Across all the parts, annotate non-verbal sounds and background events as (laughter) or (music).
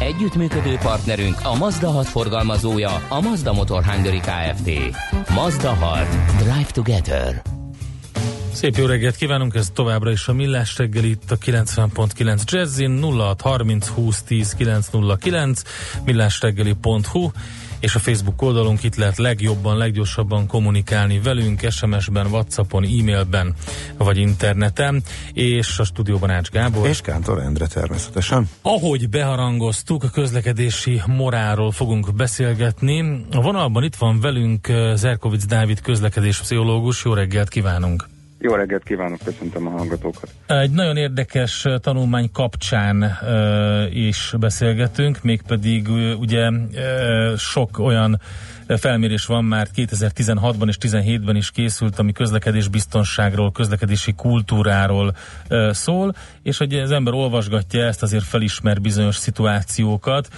Együttműködő partnerünk a Mazda 6 forgalmazója, a Mazda Motor Hungary Kft. Mazda 6. Drive Together. Szép jó reggelt kívánunk, ez továbbra is a Millás reggel itt a 90.9 Jazzin 0630 20 10 909 millásreggeli.hu és a Facebook oldalunk itt lehet legjobban, leggyorsabban kommunikálni velünk SMS-ben, Whatsappon, e-mailben vagy interneten, és a stúdióban Ács Gábor. És Kántor Endre természetesen. Ahogy beharangoztuk, a közlekedési moráról fogunk beszélgetni. A vonalban itt van velünk eh, Zerkovic Dávid közlekedés pszichológus. Jó reggelt kívánunk! Jó reggelt kívánok, köszöntöm a hallgatókat. Egy nagyon érdekes tanulmány kapcsán uh, is beszélgetünk, mégpedig uh, ugye uh, sok olyan felmérés van már 2016-ban és 2017-ben is készült, ami közlekedés biztonságról, közlekedési kultúráról szól, és hogy az ember olvasgatja ezt, azért felismer bizonyos szituációkat.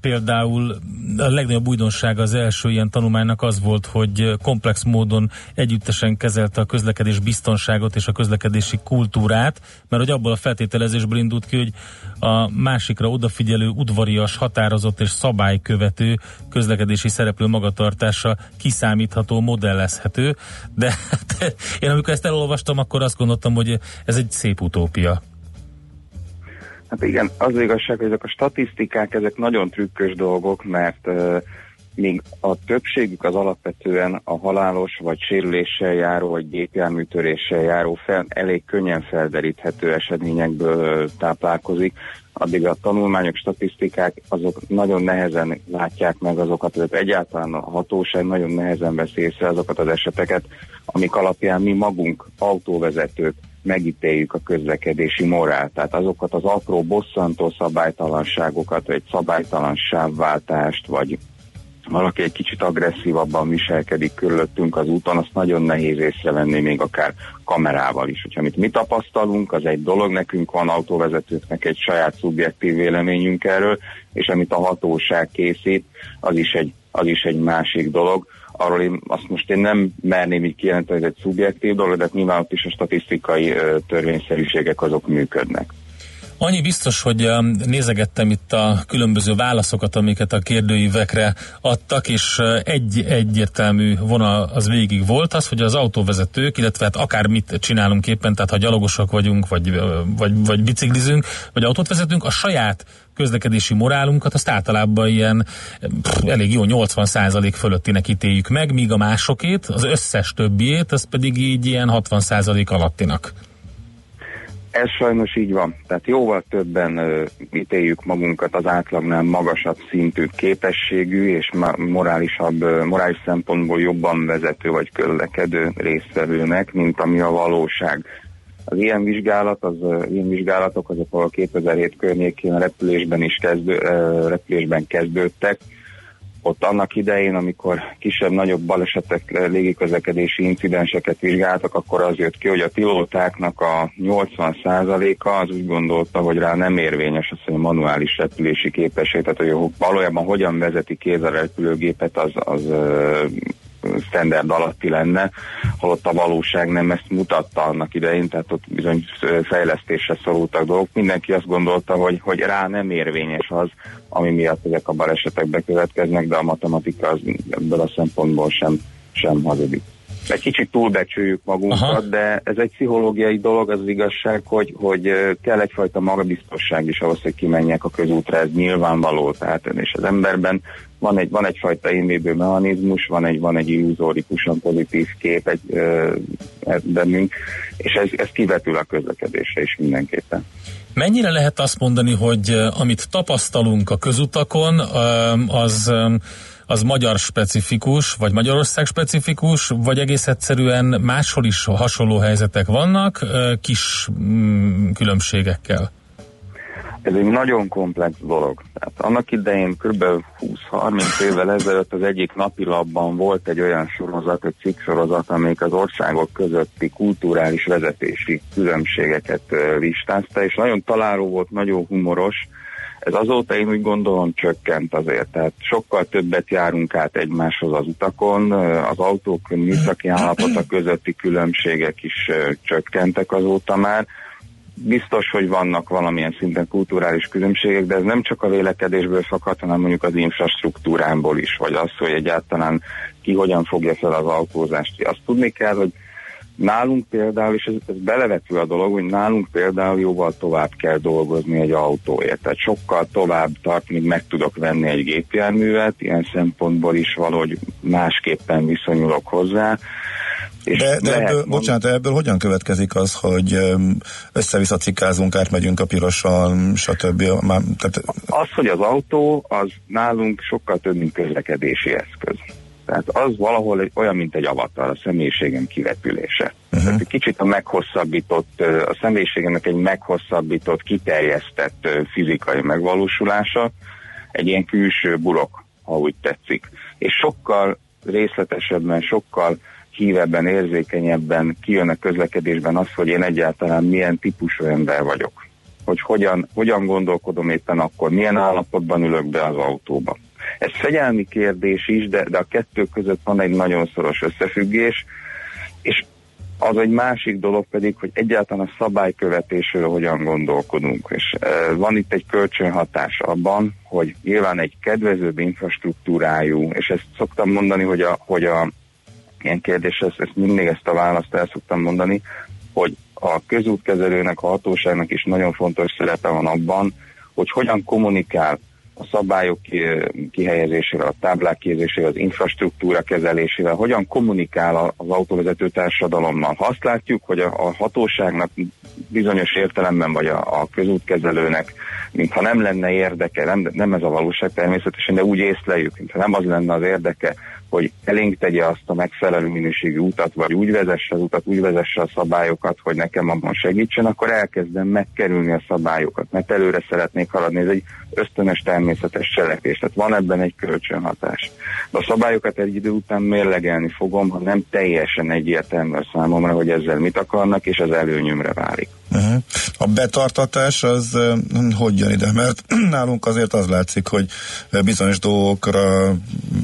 Például a legnagyobb újdonság az első ilyen tanulmánynak az volt, hogy komplex módon együttesen kezelte a közlekedés biztonságot és a közlekedési kultúrát, mert hogy abból a feltételezésből indult ki, hogy a másikra odafigyelő, udvarias, határozott és szabálykövető közlekedési szereplő magatartása kiszámítható, modellezhető, de, de én amikor ezt elolvastam, akkor azt gondoltam, hogy ez egy szép utópia. Hát igen, az, az igazság, hogy ezek a statisztikák, ezek nagyon trükkös dolgok, mert uh, míg a többségük az alapvetően a halálos, vagy sérüléssel járó, vagy gépjárműtöréssel járó fel, elég könnyen felderíthető eseményekből táplálkozik, addig a tanulmányok, statisztikák azok nagyon nehezen látják meg azokat, hogy egyáltalán a hatóság nagyon nehezen veszi észre azokat az eseteket, amik alapján mi magunk, autóvezetők megítéljük a közlekedési morált. Tehát azokat az apró bosszantó szabálytalanságokat, vagy szabálytalan sávváltást, vagy valaki egy kicsit agresszívabban viselkedik körülöttünk az úton, azt nagyon nehéz észrevenni még akár kamerával is. Hogyha amit mi tapasztalunk, az egy dolog, nekünk van autóvezetőknek egy saját szubjektív véleményünk erről, és amit a hatóság készít, az is egy, az is egy másik dolog. Arról én azt most én nem merném így kijelenteni, hogy ez egy szubjektív dolog, de hát nyilván ott is a statisztikai törvényszerűségek azok működnek. Annyi biztos, hogy nézegettem itt a különböző válaszokat, amiket a kérdőívekre adtak, és egy egyértelmű vonal az végig volt az, hogy az autóvezetők, illetve hát akár mit csinálunk éppen, tehát ha gyalogosak vagyunk, vagy, vagy, vagy biciklizünk, vagy autót vezetünk, a saját közlekedési morálunkat azt általában ilyen pff, elég jó 80% fölöttinek ítéljük meg, míg a másokét, az összes többiét, az pedig így ilyen 60% alattinak. Ez sajnos így van. Tehát jóval többen ö, ítéljük magunkat az átlagnál magasabb szintű képességű és morálisabb, ö, morális szempontból jobban vezető vagy közlekedő résztvevőnek, mint ami a valóság. Az ilyen vizsgálat, az ö, ilyen vizsgálatok azok a 2007 környékén repülésben is kezdő, ö, repülésben kezdődtek, ott annak idején, amikor kisebb-nagyobb balesetek, légiközlekedési incidenseket vizsgáltak, akkor az jött ki, hogy a pilótáknak a 80%-a az úgy gondolta, hogy rá nem érvényes az, hogy a manuális repülési képesség, tehát hogy valójában hogyan vezeti kéz a repülőgépet, az, az standard alatti lenne, holott a valóság nem ezt mutatta annak idején, tehát ott bizony fejlesztésre szorultak dolgok. Mindenki azt gondolta, hogy, hogy rá nem érvényes az, ami miatt ezek a balesetek bekövetkeznek, de a matematika az ebből a szempontból sem, sem hazudik egy kicsit túlbecsüljük magunkat, Aha. de ez egy pszichológiai dolog, az, az igazság, hogy, hogy kell egyfajta magabiztosság is ahhoz, hogy kimenjek a közútra, ez nyilvánvaló, tehát és az emberben van, egy, van egyfajta énvédő mechanizmus, van egy, van egy illuzórikusan pozitív kép egy, ö, bennünk, és ez, ez kivetül a közlekedésre is mindenképpen. Mennyire lehet azt mondani, hogy amit tapasztalunk a közutakon, az az magyar specifikus, vagy Magyarország specifikus, vagy egész egyszerűen máshol is hasonló helyzetek vannak, kis mm, különbségekkel? Ez egy nagyon komplex dolog. Tehát annak idején kb. 20-30 évvel ezelőtt az egyik napilapban volt egy olyan sorozat, egy cikk sorozat, amelyik az országok közötti kulturális vezetési különbségeket listázta, és nagyon találó volt, nagyon humoros. Ez azóta én úgy gondolom csökkent azért, tehát sokkal többet járunk át egymáshoz az utakon, az autók műszaki állapota közötti különbségek is csökkentek azóta már, biztos, hogy vannak valamilyen szinten kulturális különbségek, de ez nem csak a vélekedésből fakad, hanem mondjuk az infrastruktúrámból is, vagy az, hogy egyáltalán ki hogyan fogja fel az autózást. Azt tudni kell, hogy nálunk például, és ez, ez belevető a dolog, hogy nálunk például jóval tovább kell dolgozni egy autóért. Tehát sokkal tovább tart, míg meg tudok venni egy gépjárművet, ilyen szempontból is valahogy másképpen viszonyulok hozzá és de, de ebből, mond... bocsánat, ebből hogyan következik az, hogy össze-vissza cikkázunk, átmegyünk a pirosan, stb. Már, tehát... Az, hogy az autó, az nálunk sokkal több, mint közlekedési eszköz. Tehát az valahol egy, olyan, mint egy avatar, a személyiségem kivetülése. Uh-huh. Tehát egy kicsit a meghosszabbított, a személyiségemnek egy meghosszabbított, kiterjesztett fizikai megvalósulása, egy ilyen külső burok, ha úgy tetszik. És sokkal részletesebben, sokkal hívebben, érzékenyebben kijön a közlekedésben az, hogy én egyáltalán milyen típusú ember vagyok. Hogy hogyan, hogyan gondolkodom éppen akkor, milyen állapotban ülök be az autóba. Ez fegyelmi kérdés is, de, de a kettő között van egy nagyon szoros összefüggés, és az egy másik dolog pedig, hogy egyáltalán a szabálykövetésről hogyan gondolkodunk. És e, van itt egy kölcsönhatás abban, hogy nyilván egy kedvezőbb infrastruktúrájú, és ezt szoktam mondani, hogy a, hogy a ilyen kérdés, ezt, ezt mindig ezt a választ el szoktam mondani, hogy a közútkezelőnek, a hatóságnak is nagyon fontos szerepe van abban, hogy hogyan kommunikál a szabályok kihelyezésével, a táblák kihelyezésével, az infrastruktúra kezelésével, hogyan kommunikál az autóvezető társadalommal. Ha azt látjuk, hogy a, a hatóságnak bizonyos értelemben, vagy a, a közútkezelőnek, mintha nem lenne érdeke, nem, nem ez a valóság természetesen, de úgy észleljük, mintha nem az lenne az érdeke, hogy elénk tegye azt a megfelelő minőségű utat, vagy úgy vezesse az utat, úgy vezesse a szabályokat, hogy nekem abban segítsen, akkor elkezdem megkerülni a szabályokat, mert előre szeretnék haladni. Ez egy ösztönös természetes cselekvés, tehát van ebben egy kölcsönhatás. De a szabályokat egy idő után mérlegelni fogom, ha nem teljesen egyértelmű számomra, hogy ezzel mit akarnak, és az előnyömre válik. A betartatás az hogy jön ide? Mert (clears throat) nálunk azért az látszik, hogy bizonyos dolgokra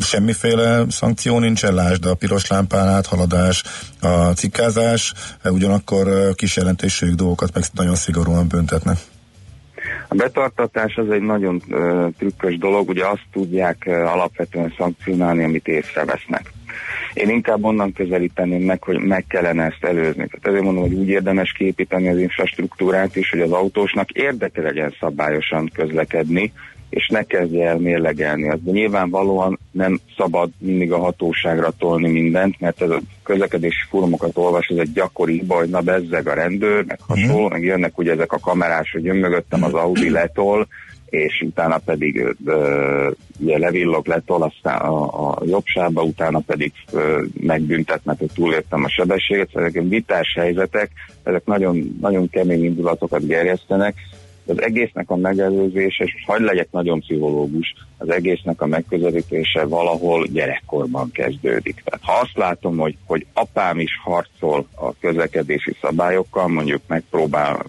semmiféle szankció nincsen, lásd a piros lámpán áthaladás, a cikkázás, ugyanakkor kis jelentésű dolgokat meg nagyon szigorúan büntetnek. A betartatás az egy nagyon uh, trükkös dolog, ugye azt tudják uh, alapvetően szankcionálni, amit észrevesznek. Én inkább onnan közelíteném meg, hogy meg kellene ezt előzni. Tehát ezért mondom, hogy úgy érdemes képíteni az infrastruktúrát is, hogy az autósnak érdeke legyen szabályosan közlekedni, és ne kezdje el mérlegelni. Az, de nyilvánvalóan nem szabad mindig a hatóságra tolni mindent, mert ez a közlekedési fórumokat olvas, ez egy gyakori baj, na bezzeg a rendőr, meg hasonló, meg jönnek ugye ezek a kamerás, hogy jön mögöttem az Audi letol, és utána pedig ö, ugye levillog, letol, aztán a, a jobb sávba, utána pedig ö, megbüntet, mert hogy túlértem a sebességet. Ezek vitás helyzetek, ezek nagyon, nagyon kemény indulatokat gerjesztenek, az egésznek a megelőzése, és hagyd legyek nagyon pszichológus, az egésznek a megközelítése valahol gyerekkorban kezdődik. Tehát ha azt látom, hogy, hogy apám is harcol a közlekedési szabályokkal, mondjuk megpróbál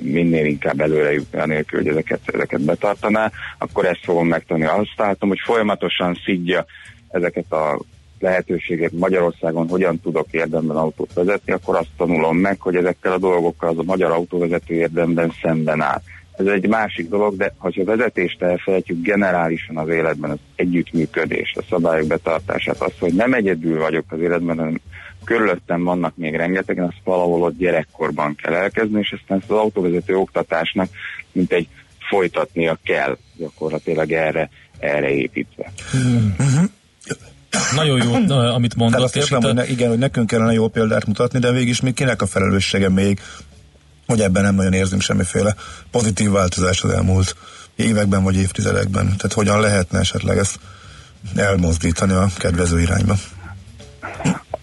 minél inkább előre jutni anélkül, hogy ezeket, ezeket betartaná, akkor ezt fogom megtanulni. Azt látom, hogy folyamatosan szidja ezeket a lehetőséget Magyarországon hogyan tudok érdemben autót vezetni, akkor azt tanulom meg, hogy ezekkel a dolgokkal az a magyar autóvezető érdemben szemben áll. Ez egy másik dolog, de ha a vezetést elfelejtjük generálisan az életben, az együttműködés, a szabályok betartását, az, hogy nem egyedül vagyok az életben, hanem körülöttem vannak még rengetegen, azt valahol ott gyerekkorban kell elkezdeni, és aztán ezt az autóvezető oktatásnak mint egy folytatnia kell gyakorlatilag erre, erre építve. Mm-hmm. Nagyon jó, amit mondasz. Tehát hogy ne, igen, hogy nekünk kellene jó példát mutatni, de végig még kinek a felelőssége még, hogy ebben nem nagyon érzünk semmiféle pozitív változás az elmúlt években vagy évtizedekben. Tehát hogyan lehetne esetleg ezt elmozdítani a kedvező irányba?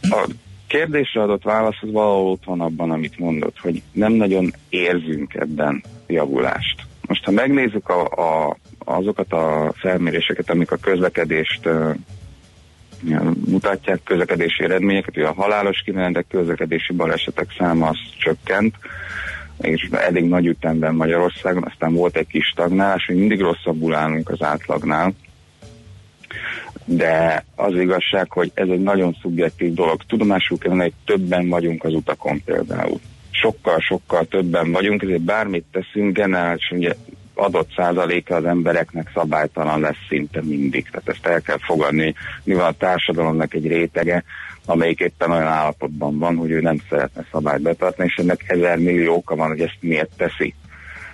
A kérdésre adott válasz az valahol ott van abban, amit mondott, hogy nem nagyon érzünk ebben javulást. Most ha megnézzük a, a, azokat a felméréseket, amik a közlekedést mutatják, közlekedési eredményeket, hogy a halálos kimenetek közlekedési balesetek száma az csökkent, és eddig nagy ütemben Magyarországon, aztán volt egy kis stagnálás, hogy mindig rosszabbul állunk az átlagnál, de az igazság, hogy ez egy nagyon szubjektív dolog. Tudomásul kellene, hogy többen vagyunk az utakon például. Sokkal-sokkal többen vagyunk, ezért bármit teszünk, generális, ugye adott százaléka az embereknek szabálytalan lesz szinte mindig. Tehát ezt el kell fogadni, mivel a társadalomnak egy rétege, amelyik éppen olyan állapotban van, hogy ő nem szeretne szabályt betartani, és ennek ezer millió oka van, hogy ezt miért teszi.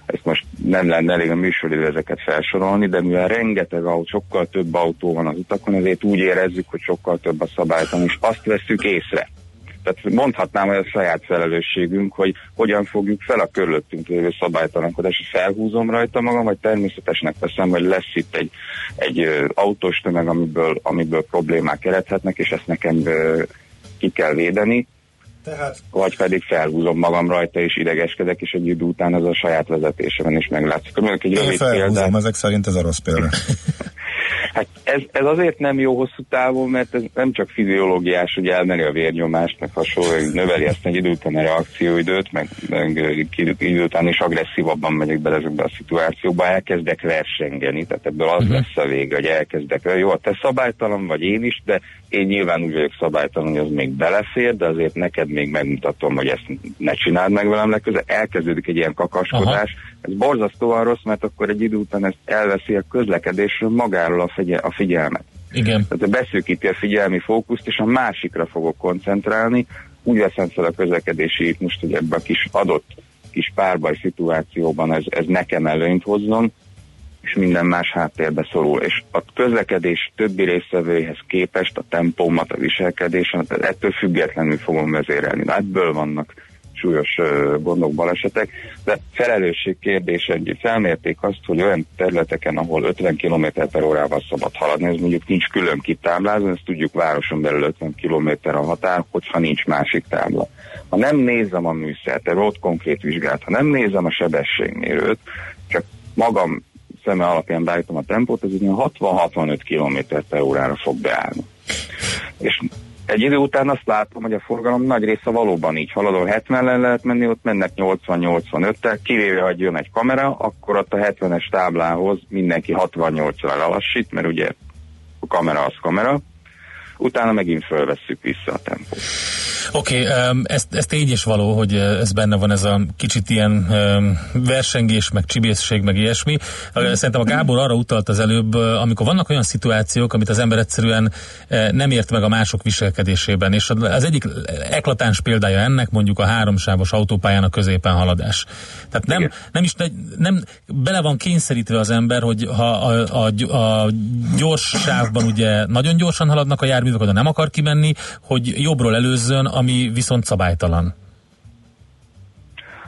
Ezt most nem lenne elég a műsoridő ezeket felsorolni, de mivel rengeteg autó, sokkal több autó van az utakon, ezért úgy érezzük, hogy sokkal több a szabálytalan, és azt veszük észre. Tehát mondhatnám, hogy a saját felelősségünk, hogy hogyan fogjuk fel a körülöttünk lévő szabálytalankodást, és felhúzom rajta magam, vagy természetesnek veszem, hogy lesz itt egy, egy autós tömeg, amiből, amiből problémák kelethetnek, és ezt nekem ki kell védeni, tehát... Vagy pedig felhúzom magam rajta, és idegeskedek, és egy idő után az a saját vezetésemen is meglátszik. Mondjuk egy rövid felhúzom, példát. ezek szerint ez a rossz példa. (laughs) Hát ez, ez azért nem jó hosszú távon, mert ez nem csak fiziológiás, hogy elmeri a vérnyomást, meg hasonló, növeli ezt egy idő után a reakcióidőt, meg, meg idő után is agresszívabban megyek bele ezekbe a szituációkba, elkezdek versengeni, tehát ebből az uh-huh. lesz a vége, hogy elkezdek. Jó, te szabálytalan vagy én is, de én nyilván úgy vagyok szabálytalan, hogy az még belefér, de azért neked még megmutatom, hogy ezt ne csináld meg velem legközelebb. Elkezdődik egy ilyen kakaskodás. Aha. Ez borzasztóan rossz, mert akkor egy idő után ezt elveszi a közlekedésről magáról a, figyel- a figyelmet. Igen. Tehát beszűkíti a figyelmi fókuszt, és a másikra fogok koncentrálni. Úgy veszem fel a közlekedési most, hogy ebben a kis adott kis párbaj szituációban ez, ez nekem előnyt hozzon, és minden más háttérbe szorul. És a közlekedés többi részvevőihez képest a tempómat, a viselkedésen, ettől függetlenül fogom vezérelni. Ebből vannak súlyos gondok, balesetek, de felelősség kérdése, hogy felmérték azt, hogy olyan területeken, ahol 50 km per órával szabad haladni, ez mondjuk nincs külön kitáblázva, ezt tudjuk városon belül 50 km a határ, hogyha nincs másik tábla. Ha nem nézem a műszert, erről ott konkrét vizsgált, ha nem nézem a sebességmérőt, csak magam szeme alapján beállítom a tempót, ez 60-65 km per órára fog beállni. És egy idő után azt látom, hogy a forgalom nagy része valóban így haladó 70-en lehet menni, ott mennek 80-85-tel, kivéve, hogy jön egy kamera, akkor ott a 70-es táblához mindenki 68-ra lelassít, mert ugye a kamera az kamera, utána megint fölvesszük vissza a tempót. Oké, okay, um, ez, ez tény is való, hogy ez benne van ez a kicsit ilyen um, versengés, meg csibészség, meg ilyesmi. Szerintem a Gábor arra utalt az előbb, amikor vannak olyan szituációk, amit az ember egyszerűen nem ért meg a mások viselkedésében, és az egyik eklatáns példája ennek mondjuk a háromsávos autópályán a középen haladás. Tehát nem, nem is nem, bele van kényszerítve az ember, hogy ha a, a, a gyors sávban ugye nagyon gyorsan haladnak a járművek, oda nem akar kimenni, hogy jobbról előzzön, ami viszont szabálytalan?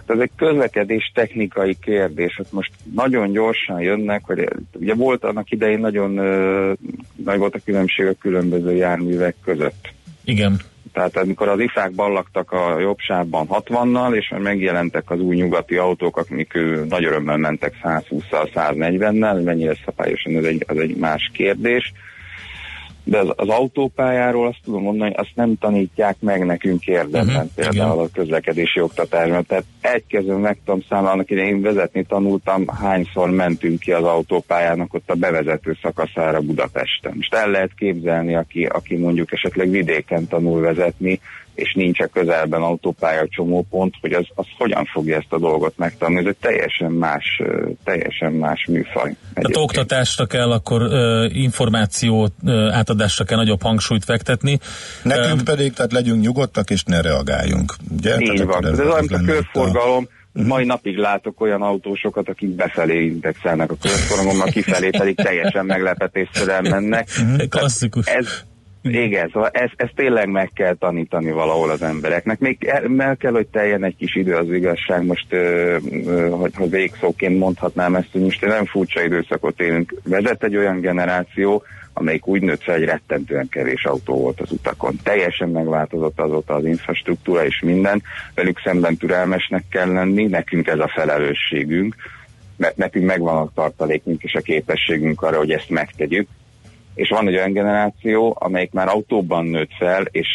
Ez egy közlekedés technikai kérdés. Hát most nagyon gyorsan jönnek, hogy ugye volt annak idején nagyon nagy volt a különbség a különböző járművek között. Igen. Tehát amikor az ifák ballagtak a jobb sávban 60-nal, és megjelentek az új nyugati autók, akik nagy örömmel mentek 120-szal, 140-nel, mennyire szabályosan, ez egy, az egy más kérdés de az, az autópályáról azt tudom mondani, azt nem tanítják meg nekünk érdemben, uh-huh, például igen. a közlekedési oktatásban. Tehát egy kezön meg tudom számolni, annak idején vezetni tanultam, hányszor mentünk ki az autópályának ott a bevezető szakaszára Budapesten. Most el lehet képzelni, aki, aki mondjuk esetleg vidéken tanul vezetni, és nincs a közelben autópálya csomópont, hogy az, az hogyan fogja ezt a dolgot megtanulni. Ez egy teljesen más, teljesen más műfaj. A oktatásra kell, akkor uh, információ átadásra kell nagyobb hangsúlyt fektetni. Nekünk uh, pedig, tehát legyünk nyugodtak és ne reagáljunk. Ugye? Így tehát van. Ez, ez olyan, a körforgalom, a... Mai napig látok olyan autósokat, akik befelé indexelnek a körforgalommal, kifelé pedig teljesen meglepetésszerűen mennek. Klasszikus. Ez, igen, szóval ezt, ezt tényleg meg kell tanítani valahol az embereknek. Még meg kell, hogy teljen egy kis idő az igazság, most hogy, hogy végszóként mondhatnám ezt, hogy most nem furcsa időszakot élünk. Vezet egy olyan generáció, amelyik úgy nőtt fel, hogy rettentően kevés autó volt az utakon. Teljesen megváltozott azóta az infrastruktúra és minden, velük szemben türelmesnek kell lenni, nekünk ez a felelősségünk, mert nekünk megvan a tartalékunk és a képességünk arra, hogy ezt megtegyük. És van egy olyan generáció, amelyik már autóban nőtt fel, és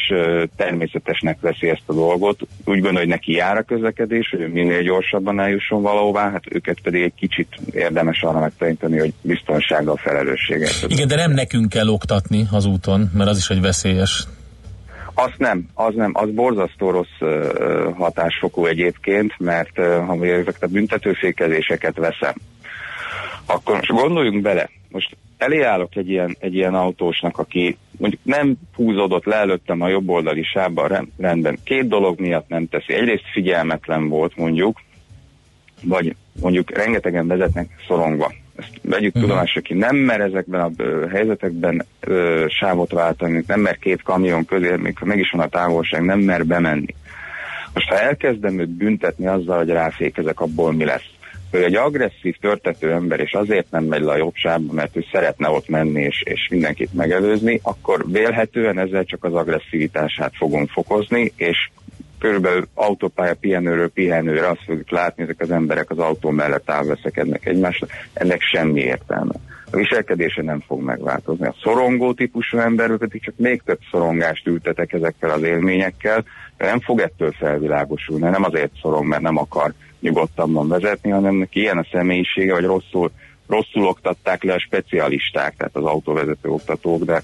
természetesnek veszi ezt a dolgot. Úgy gondolja, hogy neki jár a közlekedés, hogy minél gyorsabban eljusson valahová, hát őket pedig egy kicsit érdemes arra megtanítani, hogy biztonsággal felelősséget. Igen, de nem nekünk kell oktatni az úton, mert az is egy veszélyes azt nem, az nem, az borzasztó rossz hatásfokú egyébként, mert ha ezeket a büntetőfékezéseket veszem, akkor most gondoljunk bele, most elé állok egy ilyen, egy ilyen autósnak, aki mondjuk nem húzódott le előttem a jobb oldali sávban rendben. Két dolog miatt nem teszi. Egyrészt figyelmetlen volt mondjuk, vagy mondjuk rengetegen vezetnek szorongva. Ezt vegyük uh-huh. tudomásra, aki nem mer ezekben a ö, helyzetekben ö, sávot váltani, nem mer két kamion közé, még meg is van a távolság, nem mer bemenni. Most ha elkezdem őt büntetni azzal, hogy ráfékezek, abból mi lesz? Ő egy agresszív, törtető ember, és azért nem megy le a jobb sávba, mert ő szeretne ott menni és, és mindenkit megelőzni, akkor vélhetően ezzel csak az agresszivitását fogom fokozni, és körülbelül autópálya pihenőről pihenőre azt fogjuk látni, ezek az emberek az autó mellett elveszekednek egymásra, ennek semmi értelme. A viselkedése nem fog megváltozni. A szorongó típusú emberről pedig csak még több szorongást ültetek ezekkel az élményekkel, nem fog ettől felvilágosulni, nem azért szorong, mert nem akar nyugodtabban vezetni, hanem neki ilyen a személyisége, vagy rosszul, rosszul oktatták le a specialisták, tehát az autóvezető oktatók, de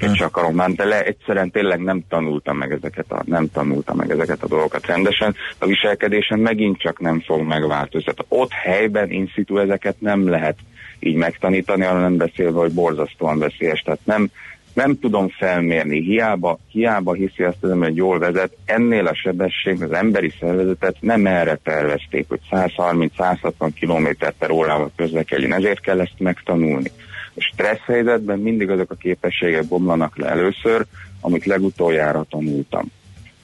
én csak akarom már, de le, egyszerűen tényleg nem tanultam meg ezeket a, nem tanultam meg ezeket a dolgokat rendesen. A viselkedésen megint csak nem fog megváltozni. Tehát ott helyben, in situ ezeket nem lehet így megtanítani, arra nem beszélve, hogy borzasztóan veszélyes. Tehát nem, nem tudom felmérni, hiába, hiába hiszi azt az hogy jól vezet, ennél a sebesség, az emberi szervezetet nem erre tervezték, hogy 130-160 km per órával közlekedjen, ezért kell ezt megtanulni. A stressz helyzetben mindig azok a képességek bomlanak le először, amit legutoljára tanultam.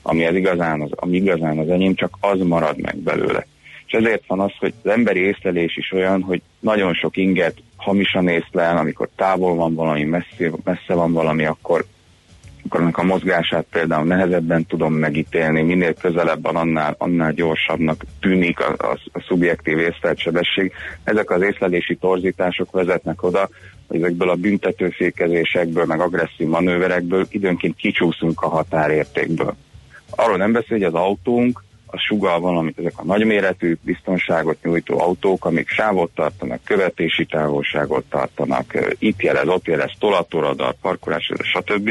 Ami az igazán az, ami igazán az enyém, csak az marad meg belőle. És ezért van az, hogy az emberi észlelés is olyan, hogy nagyon sok inget hamisan észlel, amikor távol van valami, messze, messze van valami, akkor, akkor annak a mozgását például nehezebben tudom megítélni, minél közelebb van, annál, annál gyorsabbnak tűnik a, a, a szubjektív észlelt sebesség. Ezek az észlelési torzítások vezetnek oda, hogy ezekből a büntetőfékezésekből, meg agresszív manőverekből időnként kicsúszunk a határértékből. Arról nem beszél, hogy az autónk a sugal valamit, ezek a nagyméretű biztonságot nyújtó autók, amik sávot tartanak, követési távolságot tartanak, itt jelez, ott jelez, tolatóradar, parkolás, stb.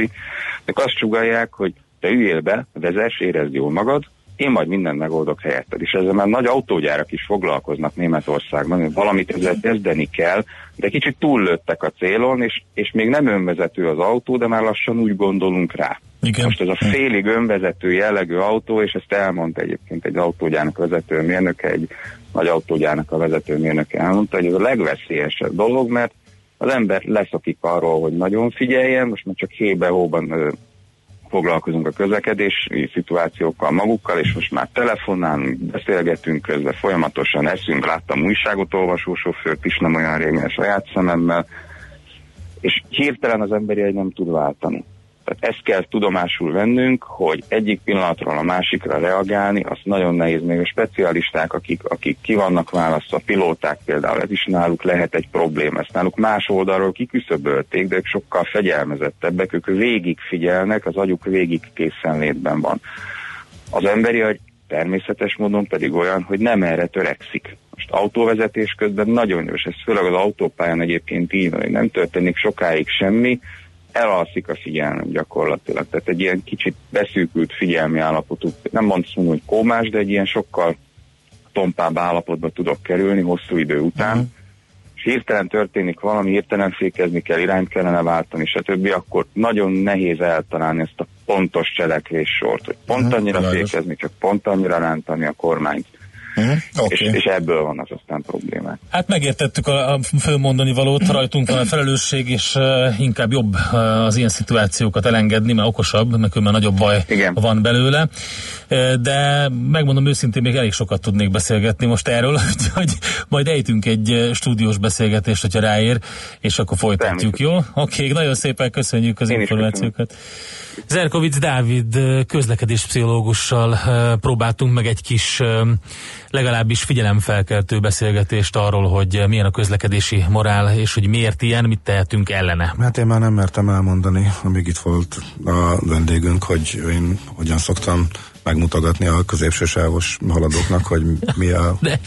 Ezek azt sugalják, hogy te üljél be, vezess, érezd jól magad, én majd mindent megoldok helyetted. És ezzel már nagy autógyárak is foglalkoznak Németországban, hogy valamit ezzel kezdeni kell, de kicsit túllőttek a célon, és, és még nem önvezető az autó, de már lassan úgy gondolunk rá. Igen. Most ez a félig önvezető jellegű autó, és ezt elmondta egyébként egy autógyának vezető mérnöke, egy nagy autógyának a vezető mérnöke elmondta, hogy ez a legveszélyesebb dolog, mert az ember leszokik arról, hogy nagyon figyeljen, most már csak hébe-hóban foglalkozunk a közlekedési szituációkkal magukkal, és most már telefonálunk, beszélgetünk közben, folyamatosan eszünk, láttam újságot olvasó sofőrt is nem olyan régen saját szememmel, és hirtelen az emberi egy nem tud váltani. Tehát ezt kell tudomásul vennünk, hogy egyik pillanatról a másikra reagálni, az nagyon nehéz. Még a specialisták, akik, akik ki vannak választva, pilóták például, ez is náluk lehet egy probléma. Ezt náluk más oldalról kiküszöbölték, de ők sokkal fegyelmezettebbek, ők végig figyelnek, az agyuk végig készenlétben van. Az emberi agy természetes módon pedig olyan, hogy nem erre törekszik. Most autóvezetés közben nagyon jó, és ez főleg az autópályán egyébként így hogy nem történik sokáig semmi, elalszik a figyelmem gyakorlatilag. Tehát egy ilyen kicsit beszűkült figyelmi állapotú, nem mondom, hogy kómás, de egy ilyen sokkal tompább állapotba tudok kerülni hosszú idő után. Uh-huh. És hirtelen történik valami, hirtelen fékezni kell, irányt kellene váltani, stb., akkor nagyon nehéz eltalálni ezt a pontos cselekvés sort, hogy pont uh-huh, annyira fékezni, csak pont annyira rántani a kormányt. Uh-huh. Okay. És, és ebből van az aztán problémák. Hát megértettük a, a fölmondani valót, rajtunk van a felelősség, és uh, inkább jobb uh, az ilyen szituációkat elengedni, mert okosabb, mert különben nagyobb baj Igen. van belőle. Uh, de megmondom őszintén, még elég sokat tudnék beszélgetni most erről, (laughs) hogy majd ejtünk egy stúdiós beszélgetést, hogyha ráér, és akkor folytatjuk, jó? Oké, okay, nagyon szépen köszönjük az Én információkat. Zerkovic Dávid közlekedéspszichológussal próbáltunk meg egy kis legalábbis figyelemfelkeltő beszélgetést arról, hogy milyen a közlekedési morál, és hogy miért ilyen, mit tehetünk ellene. Hát én már nem mertem elmondani, amíg itt volt a vendégünk, hogy én hogyan szoktam megmutogatni a középső sávos haladóknak, hogy mi a (laughs) de,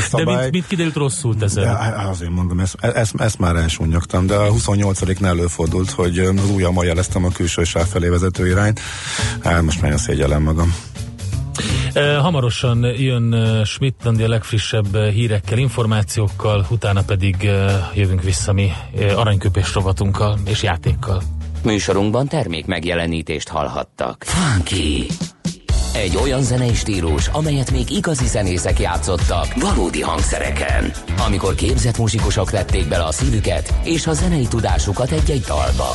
szabály. De mit, mit kiderült rosszul tezed? De azért mondom, ezt, ezt, ezt már elsúnyogtam, de a 28-nál előfordult, hogy az ujjammal jeleztem a külső sáv felé vezető irányt. Hát most nagyon szégyellem magam. Hamarosan jön Schmidt Andi a legfrissebb hírekkel, információkkal, utána pedig jövünk vissza mi aranyköpés rovatunkkal és játékkal. Műsorunkban termék megjelenítést hallhattak. Funky! Egy olyan zenei stílus, amelyet még igazi zenészek játszottak valódi hangszereken. Amikor képzett muzsikusok tették bele a szívüket és a zenei tudásukat egy-egy dalba.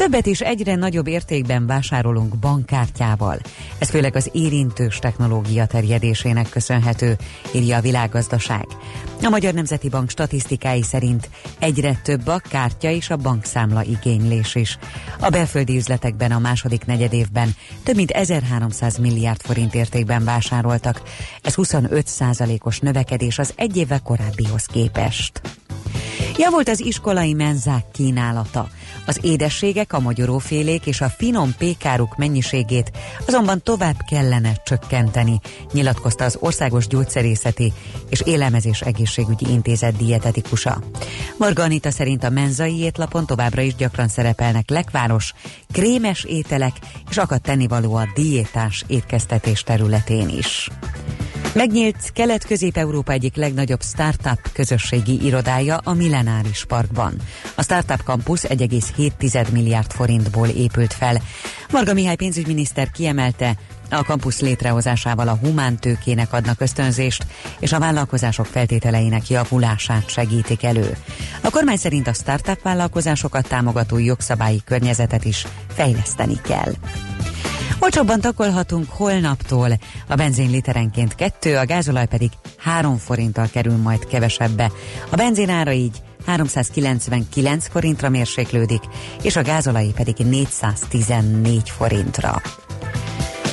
Többet is egyre nagyobb értékben vásárolunk bankkártyával. Ez főleg az érintős technológia terjedésének köszönhető, írja a világgazdaság. A Magyar Nemzeti Bank statisztikái szerint egyre több a kártya és a bankszámla igénylés is. A belföldi üzletekben a második negyedévben több mint 1300 milliárd forint értékben vásároltak. Ez 25 százalékos növekedés az egy évvel korábbihoz képest. Javult az iskolai menzák kínálata. Az édességek, a magyarófélék és a finom pékáruk mennyiségét azonban tovább kellene csökkenteni, nyilatkozta az Országos Gyógyszerészeti és Élelmezés Egészségügyi Intézet dietetikusa. Marga Anita szerint a menzai étlapon továbbra is gyakran szerepelnek lekváros, krémes ételek és akadt tennivaló a diétás étkeztetés területén is. Megnyílt Kelet-Közép-Európa egyik legnagyobb startup közösségi irodája a Millenáris Parkban. A Startup Campus 1,7 milliárd forintból épült fel. Marga Mihály pénzügyminiszter kiemelte, a kampusz létrehozásával a humántőkének adnak ösztönzést, és a vállalkozások feltételeinek javulását segítik elő. A kormány szerint a startup vállalkozásokat támogató jogszabályi környezetet is fejleszteni kell. Olcsóbban takolhatunk holnaptól. A benzin literenként kettő, a gázolaj pedig 3 forinttal kerül majd kevesebbe. A benzin ára így 399 forintra mérséklődik, és a gázolai pedig 414 forintra.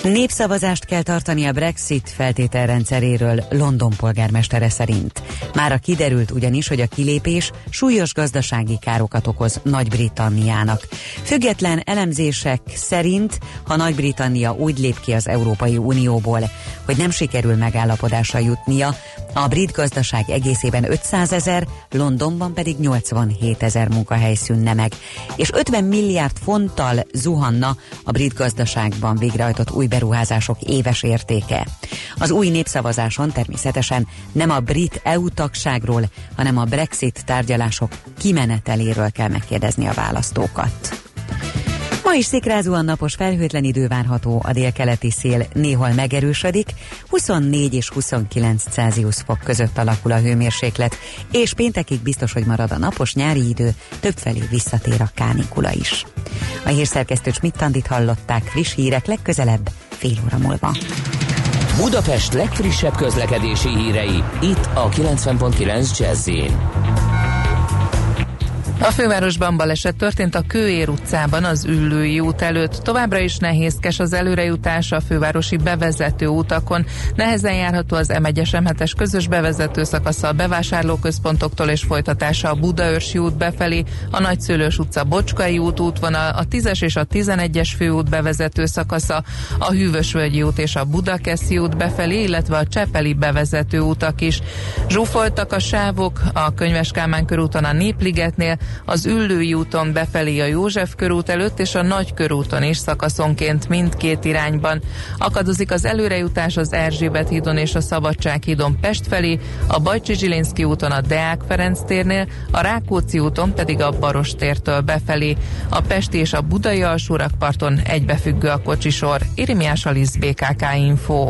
Népszavazást kell tartani a Brexit feltételrendszeréről London polgármestere szerint. Mára kiderült ugyanis, hogy a kilépés súlyos gazdasági károkat okoz Nagy-Britanniának. Független elemzések szerint, ha Nagy-Britannia úgy lép ki az Európai Unióból, hogy nem sikerül megállapodásra jutnia, a brit gazdaság egészében 500 ezer, Londonban pedig 87 ezer munkahely szűnne meg, és 50 milliárd fonttal zuhanna a brit gazdaságban végrehajtott új beruházások éves értéke. Az új népszavazáson természetesen nem a brit EU tagságról, hanem a Brexit tárgyalások kimeneteléről kell megkérdezni a választókat. Ma is szikrázóan napos felhőtlen idő várható, a délkeleti szél néhol megerősödik, 24 és 29 Celsius fok között alakul a hőmérséklet, és péntekig biztos, hogy marad a napos nyári idő, többfelé visszatér a kánikula is. A hírszerkesztő Schmidt hallották friss hírek legközelebb, fél óra múlva. Budapest legfrissebb közlekedési hírei, itt a 90.9 jazz a fővárosban baleset történt a Kőér utcában az Üllői út előtt. Továbbra is nehézkes az előrejutás a fővárosi bevezető utakon. Nehezen járható az M1-es M7-es közös bevezető szakasza a bevásárlóközpontoktól és folytatása a Budaörsi út befelé, a Nagyszőlős utca Bocskai út útvonal, a 10-es és a 11-es főút bevezető szakasza, a Hűvösvölgyi út és a Budakeszi út befelé, illetve a Csepeli bevezető utak is. Zsúfoltak a sávok a Könyves Kálmán körúton a Népligetnél, az Üllői úton befelé a József körút előtt és a Nagy körúton is szakaszonként mindkét irányban. Akadozik az előrejutás az Erzsébet hídon és a Szabadság hídon Pest felé, a Bajcsi Zsilinszki úton a Deák Ferenc térnél, a Rákóczi úton pedig a Baros tértől befelé. A Pesti és a Budai alsórakparton egybefüggő a kocsisor. Irimiás Alisz BKK Info.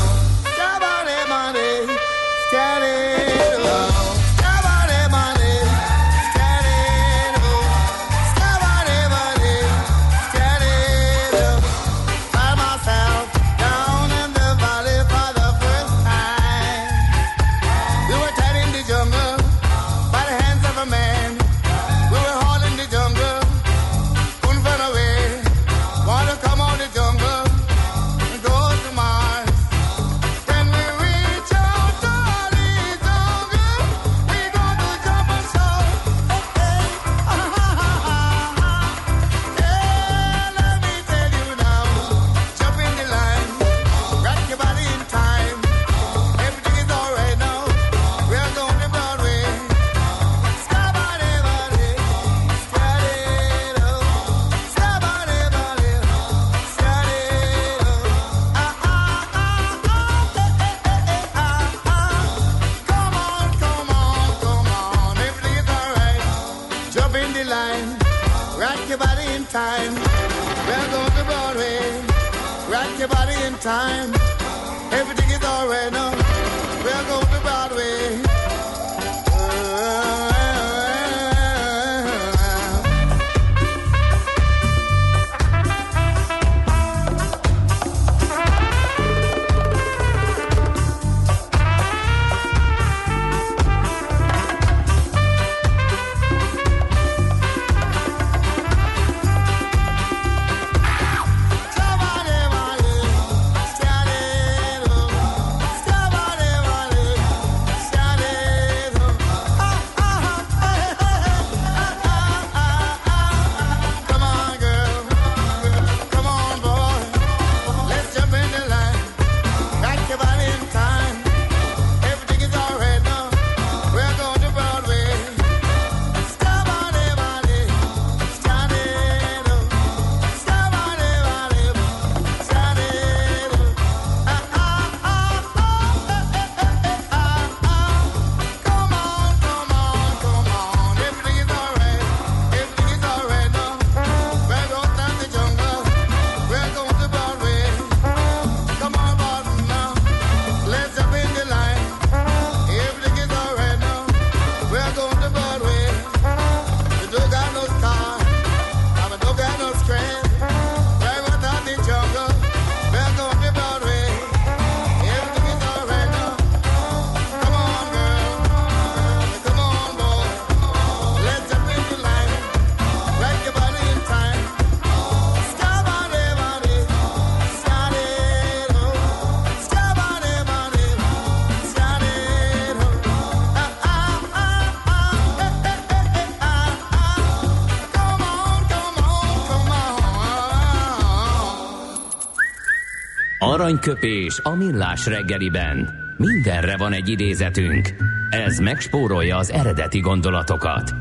Aranyköpés a millás reggeliben. Mindenre van egy idézetünk. Ez megspórolja az eredeti gondolatokat.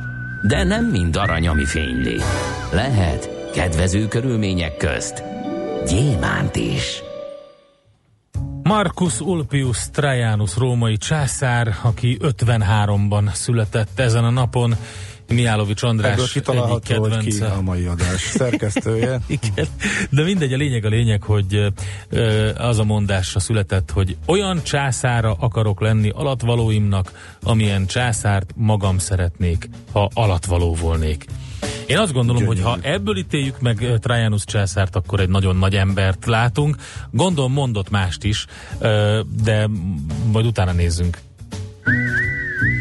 De nem mind arany, ami fényli. Lehet kedvező körülmények közt gyémánt is. Marcus Ulpius Trajanus római császár, aki 53-ban született ezen a napon, Miálovics András Ebből kitalálható, hogy ki a mai adás szerkesztője. (laughs) Igen, de mindegy, a lényeg a lényeg, hogy az a mondásra született, hogy olyan császára akarok lenni alatvalóimnak, amilyen császárt magam szeretnék, ha alatvaló volnék. Én azt gondolom, Gyönyörű. hogy ha ebből ítéljük meg Trajanus császárt, akkor egy nagyon nagy embert látunk. Gondolom mondott mást is, de majd utána nézzünk.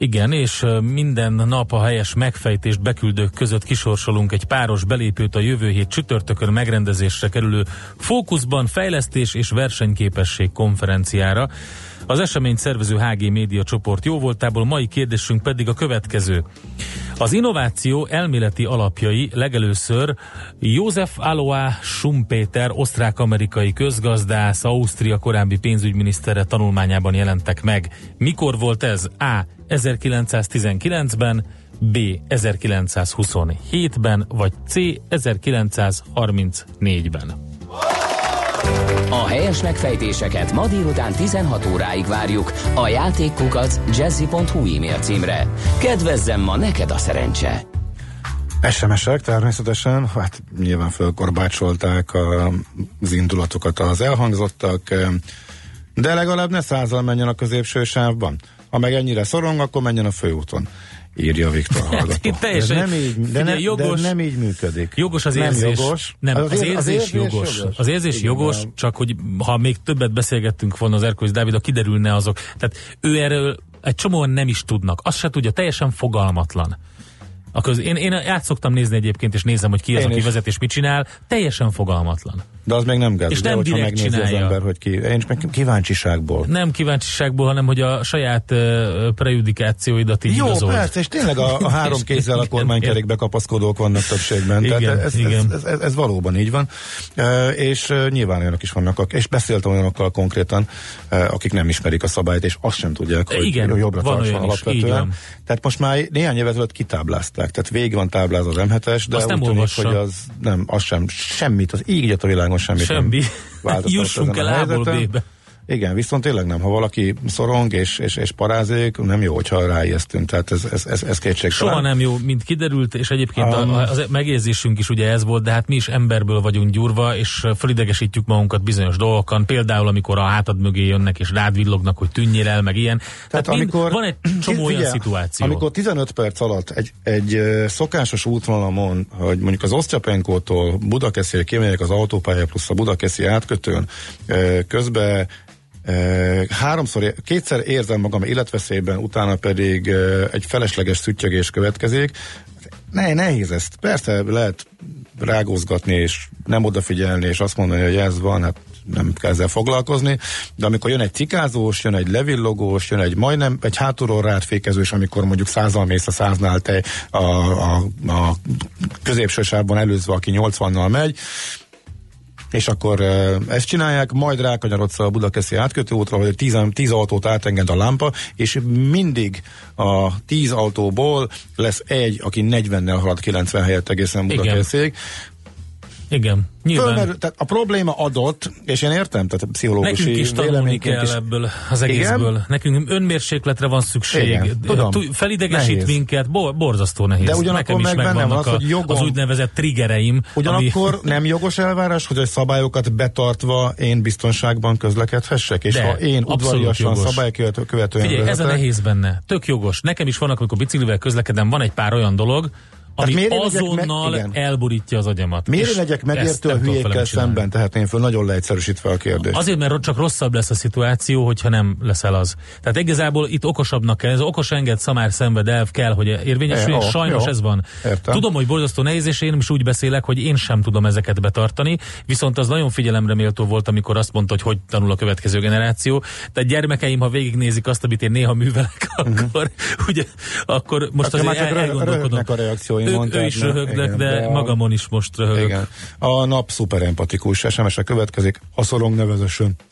Igen, és minden nap a helyes megfejtést beküldők között kisorsolunk egy páros belépőt a jövő hét csütörtökön megrendezésre kerülő Fókuszban fejlesztés és versenyképesség konferenciára. Az esemény szervező HG Média csoport jó voltából, mai kérdésünk pedig a következő. Az innováció elméleti alapjai legelőször József Alois Schumpeter, osztrák-amerikai közgazdász, Ausztria korábbi pénzügyminisztere tanulmányában jelentek meg. Mikor volt ez? A. 1919-ben, B. 1927-ben, vagy C. 1934-ben. A helyes megfejtéseket ma délután 16 óráig várjuk a játékkukac jazzy.hu e-mail címre. Kedvezzem ma neked a szerencse! SMS-ek természetesen, hát nyilván fölkorbácsolták az indulatokat az elhangzottak, de legalább ne százal menjen a középső sávban. Ha meg ennyire szorong, akkor menjen a főúton írja Viktor (laughs) hallgató. Teljesen, de nem így, de, ne, jogos, de nem így működik. Jogos az nem érzés. Jogos. Nem, az, az, az, ér, érzés, az érzés jogos. jogos. Az érzés Igen, jogos, de- csak hogy ha még többet beszélgettünk volna az Erkőz Dávid, a kiderülne azok. Tehát ő erről egy csomóan nem is tudnak. Azt se tudja, teljesen fogalmatlan. A köz, én, én át szoktam nézni egyébként, és nézem, hogy ki az, Én aki is. vezet és mit csinál. Teljesen fogalmatlan. De az még nem gáz, És ugye, nem direkt megnézi csinálja. az ember, hogy ki. Én csak kíváncsiságból. Nem kíváncsiságból, hanem hogy a saját uh, prejudikációidat így Jó, igazold. persze, és tényleg a, a (laughs) három kézzel a kormánykerékbe kapaszkodók vannak többségben. Igen, Tehát ez, igen. Ez, ez, ez valóban így van. E, és e, nyilván olyanok is vannak, ak- és beszéltem olyanokkal konkrétan, e, akik nem ismerik a szabályt, és azt sem tudják, hogy Igen, jobbra van tartson így alapvetően. van. Tehát most már néhány évet ezelőtt kitáblázták, tehát végig van táblázva az M7-es, de Azt úgy nem tűnik, hogy az nem, az sem, semmit, az egyet a világon semmit Semmi. nem Jussunk el A-ból. B-be. Igen, viszont tényleg nem. Ha valaki szorong és, és, és parázik, nem jó, hogyha ráijesztünk. Tehát ez, ez, ez, ez kétségtelen. Soha nem jó, mint kiderült, és egyébként Um, a, az megérzésünk is ugye ez volt, de hát mi is emberből vagyunk gyurva, és fölidegesítjük magunkat bizonyos dolgokon, például amikor a hátad mögé jönnek és rád villognak, hogy tűnjél el, meg ilyen. Tehát, Tehát mind, amikor, van egy csomó olyan Figyelj, szituáció. Amikor 15 perc alatt egy, egy szokásos útvonalamon, hogy mondjuk az Osztyapenkótól Budakeszire kimegyek az autópálya plusz a Budakeszi átkötőn, közben háromszor, kétszer érzem magam életveszélyben, utána pedig egy felesleges szüttyögés következik. Ne, nehéz ezt. Persze lehet rágózgatni, és nem odafigyelni, és azt mondani, hogy ez van, hát nem kell ezzel foglalkozni, de amikor jön egy cikázós, jön egy levillogós, jön egy majdnem, egy hátulról rád fékezős, amikor mondjuk százal mész a száznál te a, a, a középső sávban előzve, aki 80-nal megy, és akkor ezt csinálják, majd rákanyarodsz a Budakeszi átkötő útra, hogy 10, 10 autót átenged a lámpa, és mindig a 10 autóból lesz egy, aki 40-nel halad 90 helyett egészen. Budakeszig. Igen, nyilván. Fölmerül, tehát a probléma adott, és én értem, tehát a pszichológusi Nekünk is tanulni kell is. ebből az egészből. Igen? Nekünk önmérsékletre van szükség. Igen, tudom. Felidegesít Nehéz. minket, bo- borzasztó nehéz. De ugyanakkor Nekem is meg bennem megvannak van az, a, hogy jogom- az úgynevezett triggereim. Ugyanakkor nem jogos elvárás, hogy a szabályokat betartva én biztonságban közlekedhessek, és De, ha én udvariasan szabálykövetően követően Figyelj, ez a nehéz benne. Tök jogos. Nekem is vannak, amikor biciklivel közlekedem, van egy pár olyan dolog, ami miért én legyek meg- azonnal igen. elborítja az agyamat. Miért én legyek megértő a hülyékkel szemben, tehetném föl nagyon leegyszerűsítve a kérdést. Azért, mert csak rosszabb lesz a szituáció, hogyha nem leszel az. Tehát igazából itt okosabbnak kell, ez okos enged, szamár szenved elv kell, hogy érvényesüljön, E, ó, sajnos jó. ez van. Értem. Tudom, hogy borzasztó nehéz, és én is úgy beszélek, hogy én sem tudom ezeket betartani, viszont az nagyon figyelemre méltó volt, amikor azt mondta, hogy hogy tanul a következő generáció. Tehát gyermekeim, ha végignézik azt, amit én néha művelek, (laughs) akkor, ugye, akkor most. Hát, azért már csak el, elgondolkodom. a reakcióimon, Ők, ő is ne- röhögnek, igen, de de a- magamon is most röhögök. Igen. A nap szuper empatikus, SMS-e következik, a szorong nevezesön. (laughs)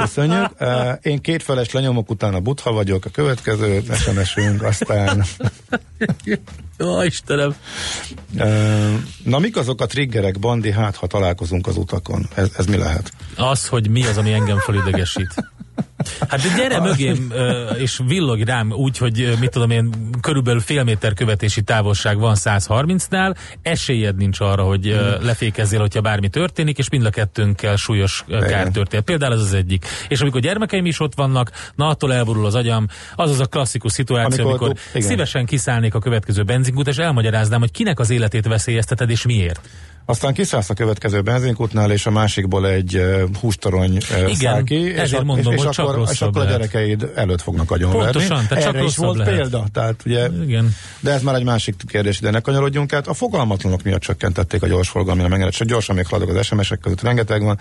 Köszönjük. Én kétfeles lenyomok, utána butha vagyok, a következő SMS-ünk, aztán (laughs) Ó, Istenem. na mik azok a triggerek, Bandi, hát ha találkozunk az utakon? Ez, ez mi lehet? Az, hogy mi az, ami engem fölidegesít. Hát de gyere mögém, és villog rám úgy, hogy mit tudom én, körülbelül fél méter követési távolság van 130-nál, esélyed nincs arra, hogy ö, lefékezzél, hogyha bármi történik, és mind a kettőnkkel súlyos kár történt. Például ez az egyik. És amikor gyermekeim is ott vannak, na attól elborul az agyam, az az a klasszikus szituáció, Amikor amikor, szívesen kiszállnék a következő benzinkút, és elmagyaráznám, hogy kinek az életét veszélyezteted, és miért. Aztán kiszállsz a következő benzinkútnál, és a másikból egy hústorony uh, száll ki, és, a, mondom, és, és, akkor, és akkor a gyerekeid előtt fognak agyonverni. Pontosan, tehát csak is volt lehet. példa, tehát ugye, Igen. de ez már egy másik kérdés, de ne kanyarodjunk át. A fogalmatlanok miatt csökkentették a gyorsforgalmi megengedet, csak gyorsan még haladok az SMS-ek között, rengeteg van.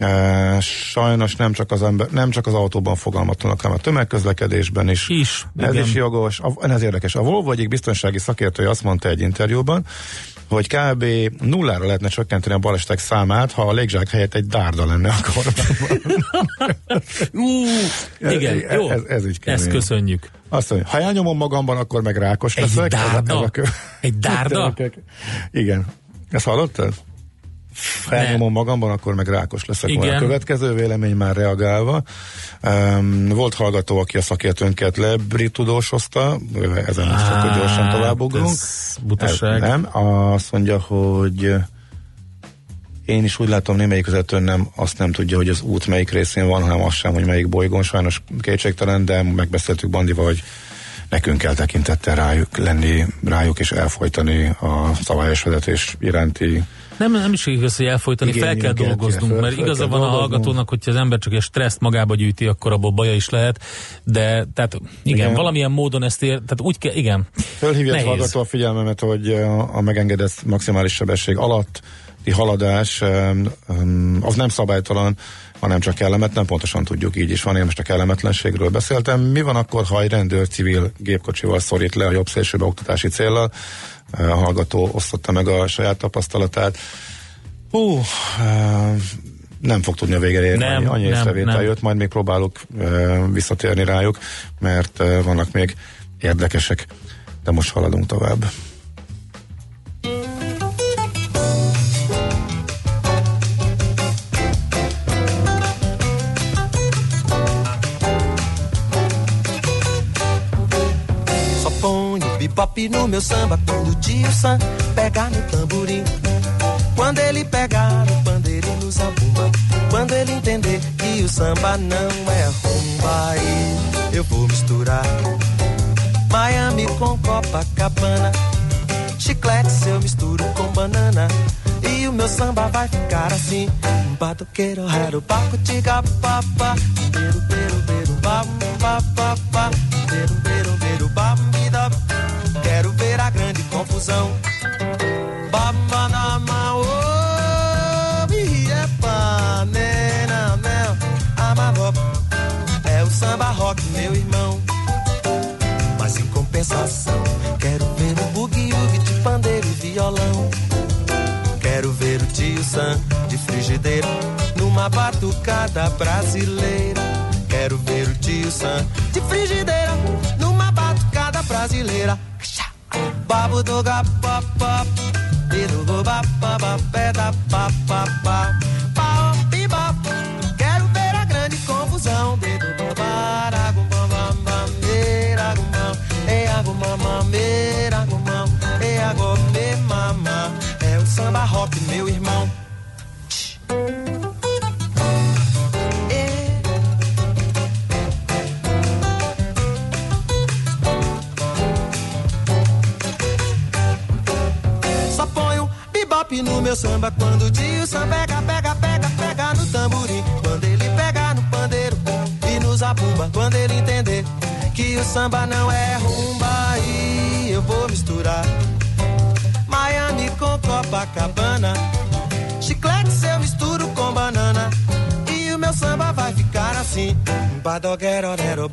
Uh, sajnos nem csak, az ember, nem csak az autóban fogalmatlanok, hanem a tömegközlekedésben is. Is, Ez igen. is jogos. A, ez érdekes. A Volvo egyik biztonsági szakértője azt mondta egy interjúban, hogy kb. nullára lehetne csökkenteni a balesetek számát, ha a légzsák helyett egy dárda lenne a kormányban. (laughs) Ú, igen, ez, jó. Ez, ez kemény. Ezt köszönjük. Azt mondja, ha elnyomom magamban, akkor meg rákos Egy leszek. dárda? Ez a kö- Egy dárda? (laughs) Igen. Ezt hallottad? Ha elnyomom magamban, akkor meg rákos leszek. Igen. A következő vélemény már reagálva. Um, volt hallgató, aki a szakértőnket lebritudósozta, ezen most akkor gyorsan továbbugrunk. ez butaság. Nem, azt mondja, hogy én is úgy látom, némelyik vezető nem azt nem tudja, hogy az út melyik részén van, hanem azt sem, hogy melyik bolygón. Sajnos kétségtelen, de megbeszéltük Bandival, hogy nekünk kell tekintettel rájuk lenni, rájuk és elfolytani a szabályos vezetés iránti Nem, nem is igaz, hogy elfolytani, fel kell dolgoznunk, mert igaza van a hallgatónak, hogyha az ember csak egy stresszt magába gyűjti, akkor abból baja is lehet, de tehát igen, igen. Igen. valamilyen módon ezt ér, tehát úgy kell, igen. Fölhívja a hallgató a figyelmemet, hogy a, megengedett maximális sebesség alatti haladás az nem szabálytalan, hanem csak kellemetlen, pontosan tudjuk, így is van, én most a kellemetlenségről beszéltem. Mi van akkor, ha egy rendőr civil gépkocsival szorít le a jobb szélsőbe oktatási céllal? Hallgató osztotta meg a saját tapasztalatát. Hú, em, nem fog tudni a végére érni. Nem, Annyi- nem, észrevétel nem. jött, majd még próbálok visszatérni rájuk, mert vannak még érdekesek, de most haladunk tovább. No meu samba quando o tio Sam pegar no tamborim. Quando ele pegar no pandeiro e no zabumba. Quando ele entender que o samba não é rumba, aí eu vou misturar Miami com Copacabana. Chiclete eu misturo com banana. E o meu samba vai ficar assim. Batuqueiro, rero, baco, tiga, papá. Beiro, beiro, beiro, bam, papá, pá. Beiro, beiro, confusão. Babanama, biepa, nena, mel, amavó. É o samba rock, meu irmão. Mas em compensação, quero ver o bugue-ugue de pandeiro e violão. Quero ver o tio Sam de frigideira numa batucada brasileira. Quero ver o tio Sam de frigideira numa batucada brasileira babu do ga pa pa do go ba pa ba pé da pa pa pa. Pa pi ba quero ver a grande confusão. Dedo do ba ba ba ba me ra ma e a gum ma ma me ra ma e a me mama é o samba rock meu irmão. No meu samba quando o tio Sam pega, pega, pega, pega no tamborim. Quando ele pega no pandeiro e no zabumba. Quando ele entender que o samba não é rumba, aí eu vou misturar Miami com Copacabana. Chiclete eu misturo com banana. E o meu samba vai ficar assim. Badoguero, nero,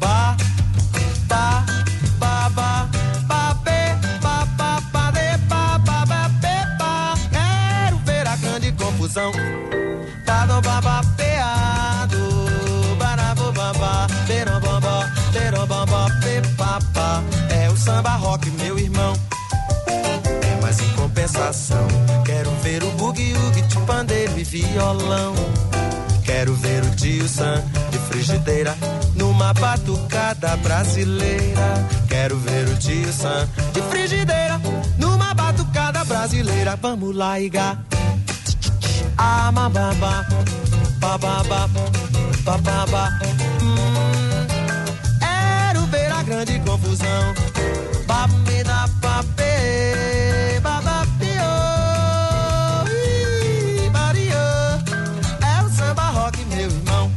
confusão. Dado, ba, ba, peado. Barabo, ba, ba, berom, bam, ba, berom, bam, ba, be, ba, ba. É o samba rock, meu irmão. É, mas em compensação, quero ver o bugue-ugue de pandeiro e violão. Quero ver o tio Sam de frigideira numa batucada brasileira. Quero ver o tio Sam de frigideira numa batucada brasileira. Vamos lá, Iga ama baba, babá, bababa. Hum, era o beira grande confusão. Papina, papê, babapio, oh, ii, mario. É o samba rock, meu irmão.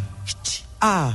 Ah!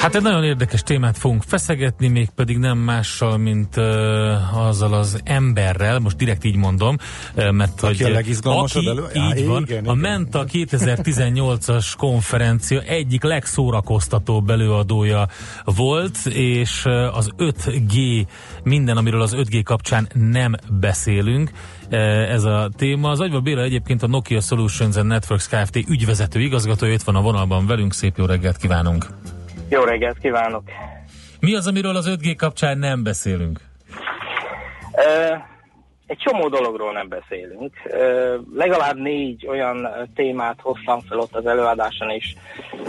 Hát egy nagyon érdekes témát fogunk feszegetni, mégpedig nem mással, mint uh, azzal az emberrel, most direkt így mondom, uh, mert aki hogy a legizgalmasabb aki, elő... így Á, van, igen, a igen. Menta 2018-as konferencia egyik legszórakoztatóbb előadója volt, és uh, az 5G, minden, amiről az 5G kapcsán nem beszélünk, ez a téma. Az Agyva Béla egyébként a Nokia Solutions and Networks Kft. ügyvezető igazgatója, itt van a vonalban velünk, szép jó reggelt kívánunk! Jó reggelt kívánok! Mi az, amiről az 5G kapcsán nem beszélünk? Egy csomó dologról nem beszélünk. Legalább négy olyan témát hoztam fel ott az előadáson, és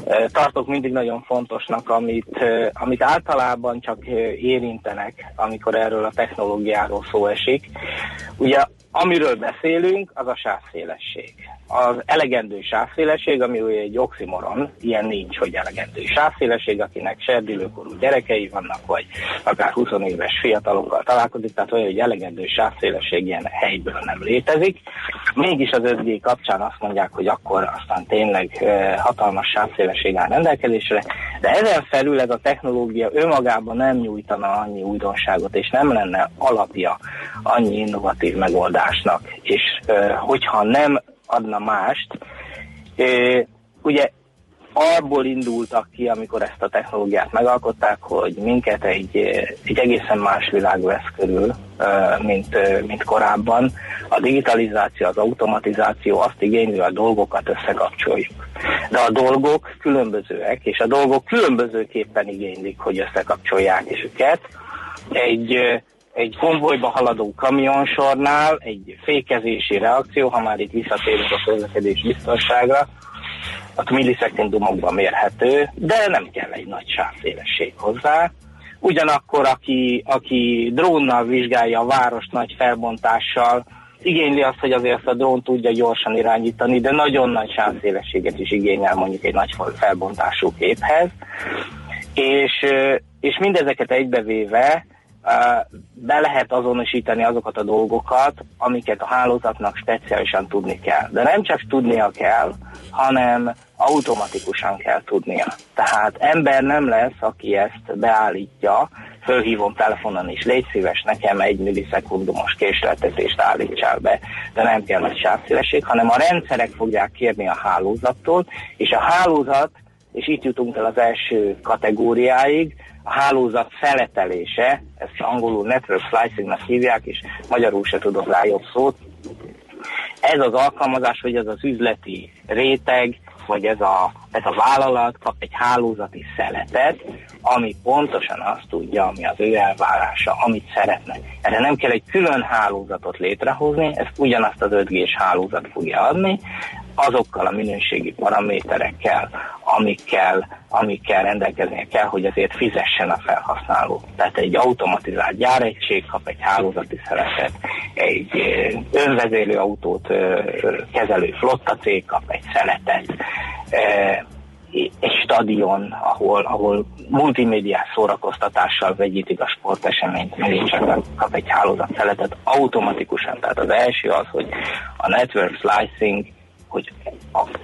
ö, tartok mindig nagyon fontosnak, amit, amit általában csak érintenek, amikor erről a technológiáról szó esik. Ugye, amiről beszélünk, az a sávszélesség. Az elegendő sávszélesség, ami ugye egy oximoron, ilyen nincs, hogy elegendő sávszélesség, akinek serdülőkorú gyerekei vannak, vagy akár 20 éves fiatalokkal találkozik, tehát olyan, hogy elegendő sávszélesség ilyen helyből nem létezik. Mégis az 5G kapcsán azt mondják, hogy akkor aztán tényleg hatalmas sávszélesség áll rendelkezésre, de ezen felül ez a technológia önmagában nem nyújtana annyi újdonságot, és nem lenne alapja annyi innovatív megoldásnak. És hogyha nem adna mást, ugye abból indultak ki, amikor ezt a technológiát megalkották, hogy minket egy, egy egészen más világ vesz körül, mint, mint korábban. A digitalizáció, az automatizáció azt igényli, hogy a dolgokat összekapcsoljuk. De a dolgok különbözőek, és a dolgok különbözőképpen igénylik, hogy összekapcsolják őket. Egy, egy konvojba haladó kamionsornál egy fékezési reakció, ha már itt visszatérünk a közlekedés biztonságra, ott millisekundumokban mérhető, de nem kell egy nagy sávszélesség hozzá. Ugyanakkor, aki, aki drónnal vizsgálja a várost nagy felbontással, igényli azt, hogy azért a drón tudja gyorsan irányítani, de nagyon nagy sávszélességet is igényel mondjuk egy nagy felbontású képhez. És, és mindezeket egybevéve be lehet azonosítani azokat a dolgokat, amiket a hálózatnak speciálisan tudni kell. De nem csak tudnia kell, hanem automatikusan kell tudnia. Tehát ember nem lesz, aki ezt beállítja, fölhívom telefonon is, légy szíves, nekem egy millisekundumos késleltetést állítsál be, de nem kell nagy sávszélesség, hanem a rendszerek fogják kérni a hálózattól, és a hálózat, és itt jutunk el az első kategóriáig, a hálózat feletelése, ezt angolul network slicingnak hívják, és magyarul se tudok rá jobb szót, ez az alkalmazás, vagy ez az üzleti réteg, vagy ez a, ez a vállalat kap egy hálózati szeletet, ami pontosan azt tudja, ami az ő elvárása, amit szeretne. Erre nem kell egy külön hálózatot létrehozni, ezt ugyanazt az 5G-s hálózat fogja adni, azokkal a minőségi paraméterekkel, amikkel, amikkel rendelkeznie kell, hogy ezért fizessen a felhasználó. Tehát egy automatizált gyáregység kap egy hálózati szeletet, egy ö, önvezérlő autót ö, kezelő flotta cég kap egy szeletet, ö, egy stadion, ahol, ahol multimédiás szórakoztatással vegyítik a sporteseményt, megint csak kap egy hálózat szeletet automatikusan. Tehát az első az, hogy a network slicing, hogy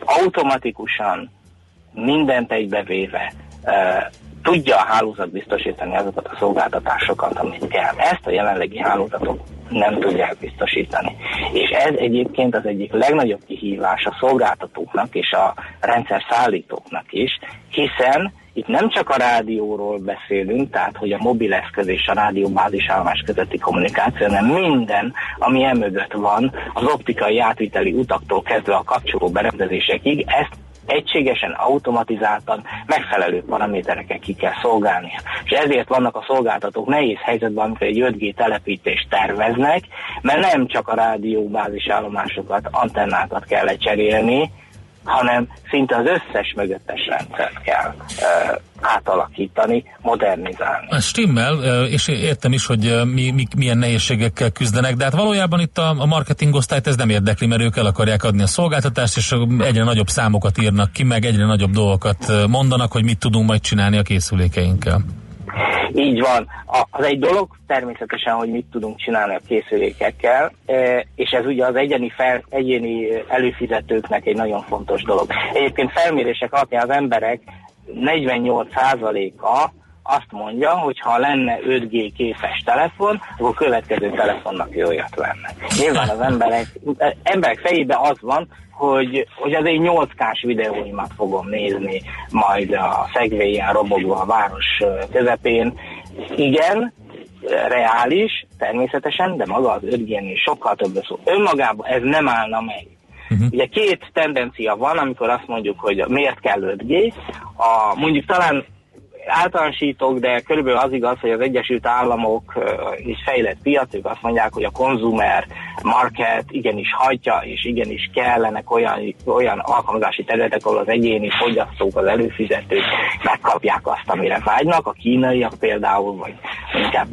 automatikusan mindent egybevéve uh, tudja a hálózat biztosítani azokat a szolgáltatásokat, amit kell. Ezt a jelenlegi hálózatok nem tudják biztosítani. És ez egyébként az egyik legnagyobb kihívás a szolgáltatóknak és a rendszer szállítóknak is, hiszen itt nem csak a rádióról beszélünk, tehát hogy a mobileszköz és a rádióbázisállomás közötti kommunikáció, hanem minden, ami emögött van, az optikai átviteli utaktól kezdve a kapcsoló berendezésekig, ezt egységesen, automatizáltan, megfelelő paramétereket ki kell szolgálnia. És ezért vannak a szolgáltatók nehéz helyzetben, amikor egy 5G telepítést terveznek, mert nem csak a rádióbázis állomásokat, antennákat kell lecserélni, hanem szinte az összes mögöttes rendszert kell átalakítani, modernizálni. Ez stimmel, és értem is, hogy mi, mi, milyen nehézségekkel küzdenek, de hát valójában itt a, a marketing osztályt ez nem érdekli, mert ők el akarják adni a szolgáltatást, és egyre nagyobb számokat írnak ki, meg egyre nagyobb dolgokat mondanak, hogy mit tudunk majd csinálni a készülékeinkkel. Így van. Az egy dolog természetesen, hogy mit tudunk csinálni a készülékekkel, és ez ugye az egyéni, fel, egyéni előfizetőknek egy nagyon fontos dolog. Egyébként felmérések alapján az emberek 48%-a azt mondja, hogy ha lenne 5G képes telefon, akkor a következő telefonnak jó jött lenne. Nyilván az emberek, emberek fejében az van, hogy, hogy az egy 8K-s videóimat fogom nézni majd a szegvélyen robogva a város közepén. Igen, reális, természetesen, de maga az 5 g sokkal több szó. Önmagában ez nem állna meg. Uh-huh. Ugye két tendencia van, amikor azt mondjuk, hogy miért kell 5G. A, mondjuk talán általánosítok, de körülbelül az igaz, hogy az Egyesült Államok is fejlett piac, ők azt mondják, hogy a konzumer market igenis hagyja, és igenis kellenek olyan, olyan alkalmazási területek, ahol az egyéni fogyasztók, az előfizetők megkapják azt, amire vágynak. A kínaiak például, vagy inkább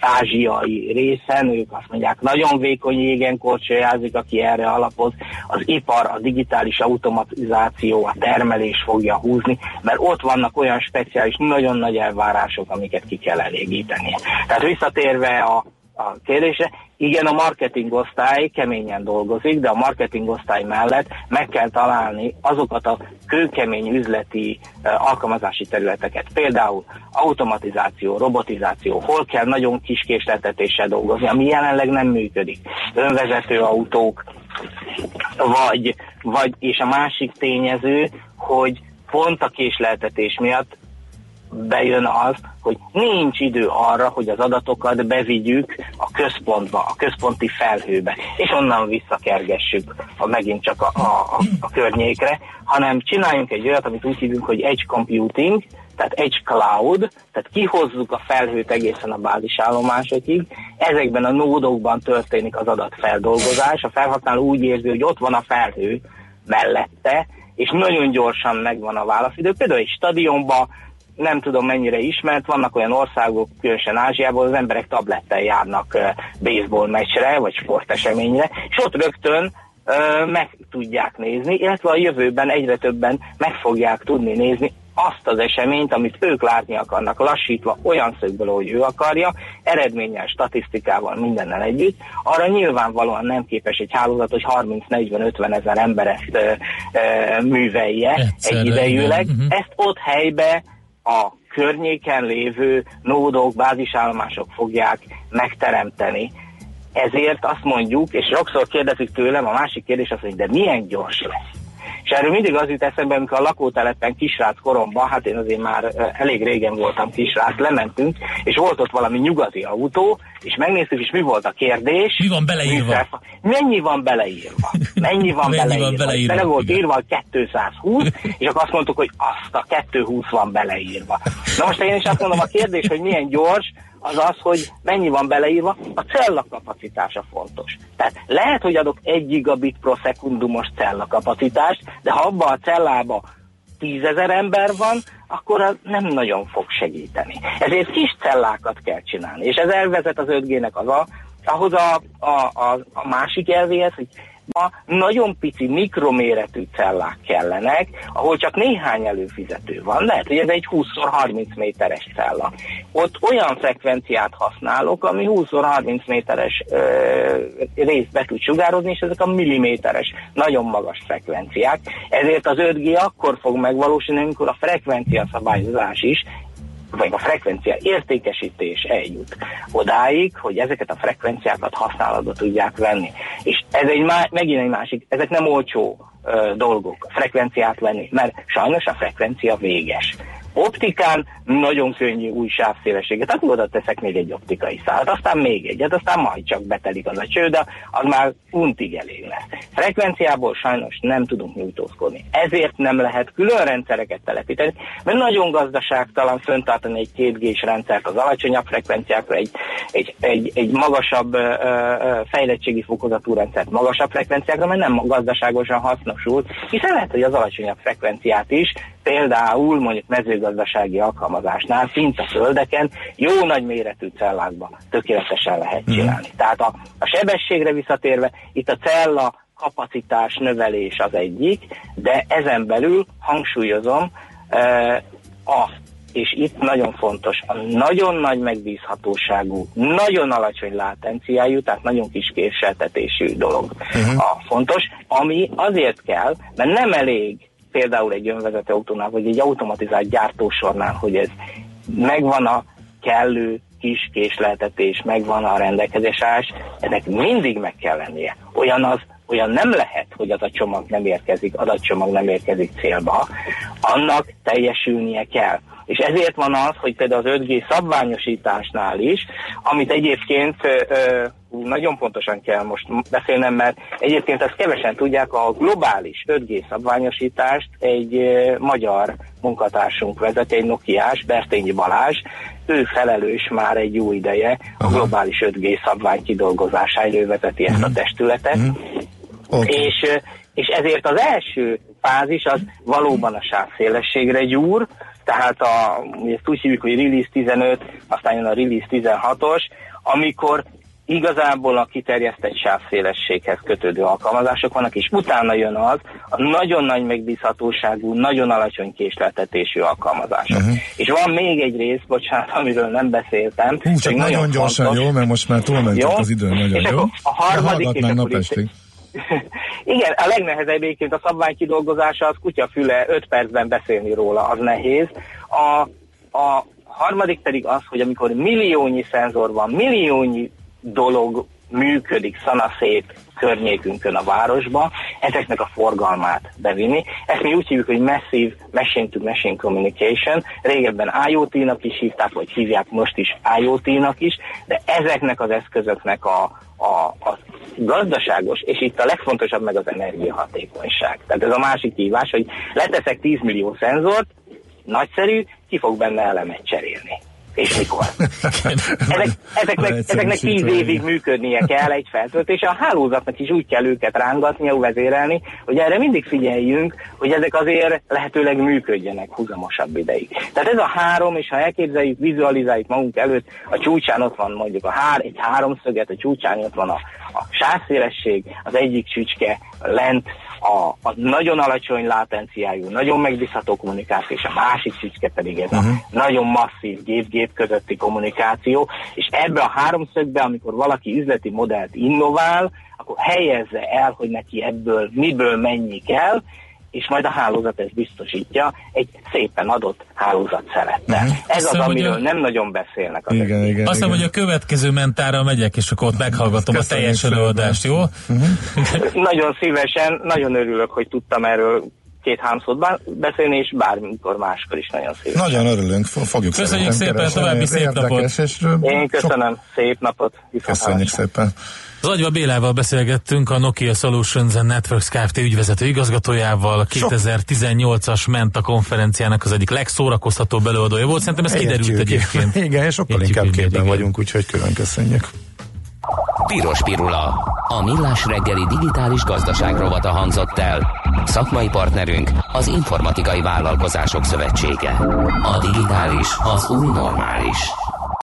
ázsiai részen, ők azt mondják, nagyon vékony jégen korcsolyázik, aki erre alapoz. Az ipar, a digitális automatizáció, a termelés fogja húzni, mert ott vannak olyan speciális nagyon nagy elvárások, amiket ki kell elégíteni. Tehát visszatérve a, a kérdésre, igen, a marketing osztály keményen dolgozik, de a marketing osztály mellett meg kell találni azokat a kőkemény üzleti alkalmazási területeket. Például automatizáció, robotizáció, hol kell nagyon kis késleltetéssel dolgozni, ami jelenleg nem működik. Önvezető autók, vagy, vagy és a másik tényező, hogy pont a késleltetés miatt bejön az, hogy nincs idő arra, hogy az adatokat bevigyük a központba, a központi felhőbe, és onnan visszakergessük a, megint csak a, a, a, környékre, hanem csináljunk egy olyat, amit úgy hívunk, hogy edge computing, tehát egy cloud, tehát kihozzuk a felhőt egészen a bázisállomásokig, ezekben a nódokban történik az adatfeldolgozás, a felhasználó úgy érzi, hogy ott van a felhő mellette, és nagyon gyorsan megvan a válaszidő. Például egy stadionban nem tudom mennyire ismert, vannak olyan országok, különösen Ázsiából, az emberek tablettel járnak baseball meccsre, vagy sporteseményre, és ott rögtön meg tudják nézni, illetve a jövőben egyre többen meg fogják tudni nézni azt az eseményt, amit ők látni akarnak, lassítva olyan szögből, hogy ő akarja, eredménnyel, statisztikával, mindennel együtt, arra nyilvánvalóan nem képes egy hálózat, hogy 30-40-50 ezer ember ezt ö, ö, művelje Egyszerre, egyidejűleg. Uh-huh. Ezt ott helybe a környéken lévő nódok, bázisállomások fogják megteremteni. Ezért azt mondjuk, és sokszor kérdezik tőlem, a másik kérdés az, hogy de milyen gyors lesz. És erről mindig az jut eszembe, amikor a lakótelepen kisrác koromban, hát én azért már elég régen voltam kisrác, lementünk, és volt ott valami nyugati autó, és megnéztük, és mi volt a kérdés. Mi van beleírva? Mennyi van beleírva? Mennyi van (laughs) mennyi beleírva? Van beleírva? Bele volt írva a 220, és akkor azt mondtuk, hogy azt a 220 van beleírva. Na most én is azt mondom, a kérdés, hogy milyen gyors, az az, hogy mennyi van beleírva, a cella kapacitása fontos. Tehát lehet, hogy adok 1 gigabit pro szekundumos cella kapacitást, de ha abban a cellába tízezer ember van, akkor az nem nagyon fog segíteni. Ezért kis cellákat kell csinálni. És ez elvezet az 5G-nek az a, ahhoz a, a, a, a másik elvéhez, hogy Ma nagyon pici mikroméretű cellák kellenek, ahol csak néhány előfizető van. Lehet, hogy ez egy 20x30 méteres cella. Ott olyan frekvenciát használok, ami 20x30 méteres ö, részt be tud sugározni, és ezek a milliméteres, nagyon magas frekvenciák. Ezért az 5G akkor fog megvalósulni, amikor a frekvencia szabályozás is vagy a frekvencia értékesítés eljut odáig, hogy ezeket a frekvenciákat használatba tudják venni. És ez egy má, megint egy másik, ezek nem olcsó ö, dolgok, frekvenciát venni, mert sajnos a frekvencia véges. Optikán nagyon könnyű új sávszélességet, akkor oda teszek még egy optikai szálat, aztán még egyet, aztán majd csak betelik az a cső, de az már untig elég lesz. Frekvenciából sajnos nem tudunk nyújtózkodni. Ezért nem lehet külön rendszereket telepíteni, mert nagyon gazdaságtalan föntartani egy 2 g rendszert az alacsonyabb frekvenciákra, egy, egy, egy, egy magasabb ö, ö, fejlettségi fokozatú rendszert magasabb frekvenciákra, mert nem gazdaságosan hasznosul, hiszen lehet, hogy az alacsonyabb frekvenciát is például mondjuk mezőgazdasági alkalmazásnál, szint a földeken, jó nagy méretű cellákban tökéletesen lehet csinálni. Mm. Tehát a, a sebességre visszatérve, itt a cella kapacitás növelés az egyik, de ezen belül hangsúlyozom e, azt, és itt nagyon fontos, a nagyon nagy megbízhatóságú, nagyon alacsony látenciájú, tehát nagyon kis késeltetésű dolog uh-huh. a fontos, ami azért kell, mert nem elég például egy önvezető autónál, vagy egy automatizált gyártósornál, hogy ez megvan a kellő kis késleltetés, megvan a rendelkezésás, ennek mindig meg kell lennie. Olyan az, olyan nem lehet, hogy az a csomag nem érkezik, adatcsomag nem érkezik célba, annak teljesülnie kell. És ezért van az, hogy például az 5G szabványosításnál is, amit egyébként ö, nagyon pontosan kell most beszélnem, mert egyébként ezt kevesen tudják, a globális 5G szabványosítást egy magyar munkatársunk vezet, egy Nokiás, Bertényi Balázs, ő felelős már egy jó ideje a globális 5G szabvány kidolgozására, ő vezeti ezt a testületet, uh-huh. okay. és, és ezért az első fázis az valóban a sávszélességre gyúr, tehát a, ezt úgy hívjuk, hogy release 15, aztán jön a release 16-os, amikor igazából a kiterjesztett sávszélességhez kötődő alkalmazások vannak, és utána jön az a nagyon nagy megbízhatóságú, nagyon alacsony késleltetésű alkalmazások. Uh-huh. És van még egy rész, bocsánat, amiről nem beszéltem. Hú, csak nagyon, nagyon gyorsan, fontos. jó, mert most már túlmentünk az időn nagyon és jó. A harmadik, és akkor itt, (laughs) igen, a legnehezebb egyébként a szabvány kidolgozása, az kutyafüle 5 percben beszélni róla, az nehéz. A, a harmadik pedig az, hogy amikor milliónyi szenzor van, milliónyi dolog működik szanaszét környékünkön a városba, ezeknek a forgalmát bevinni. Ezt mi úgy hívjuk, hogy Massive Machine-to-Machine Communication. Régebben IoT-nak is hívták, vagy hívják most is IoT-nak is, de ezeknek az eszközöknek a, a, a gazdaságos, és itt a legfontosabb meg az energiahatékonyság. Tehát ez a másik hívás, hogy leteszek 10 millió szenzort, nagyszerű, ki fog benne elemet cserélni és mikor. (laughs) Ezek, ezeknek, ezeknek tíz évig működnie kell egy feltöltés, a hálózatnak is úgy kell őket rángatnia, vezérelni, hogy erre mindig figyeljünk, hogy ezek azért lehetőleg működjenek húzamosabb ideig. Tehát ez a három, és ha elképzeljük, vizualizáljuk magunk előtt, a csúcsán ott van mondjuk a hár, egy háromszöget, a csúcsán ott van a, a sávszélesség, az egyik csücske lent a, a nagyon alacsony látenciájú, nagyon megbízható kommunikáció, és a másik csücske pedig ez uh-huh. a mhm. nagyon masszív gép-gép közötti kommunikáció, és ebbe a háromszögbe, amikor valaki üzleti modellt innovál, akkor helyezze el, hogy neki ebből miből mennyi kell, és majd a hálózat ezt biztosítja egy szépen adott hálózat szeretne. Uh-huh. Ez Aztán, az, amiről a... nem nagyon beszélnek. Az igen, igen, Azt mondom, hogy a következő mentára megyek, és akkor ott meghallgatom Köszönjük a teljes előadást, jó? Uh-huh. (laughs) nagyon szívesen, nagyon örülök, hogy tudtam erről két-három szót beszélni, és bármikor máskor is nagyon szívesen. Nagyon örülünk, fogjuk Köszönjük szépen, további szép napot! Én köszönöm, sok... szép napot! Köszönjük szépen! Az Agyva Bélával beszélgettünk, a Nokia Solutions and Networks Kft. ügyvezető igazgatójával. 2018-as ment a konferenciának az egyik legszórakoztatóbb előadója volt. Szerintem ez kiderült egyébként. (laughs) Igen, és sokkal inkább képben vagyunk, úgyhogy külön köszönjük. Piros Pirula. A millás reggeli digitális gazdaság rovata hangzott el. Szakmai partnerünk az Informatikai Vállalkozások Szövetsége. A digitális az új normális.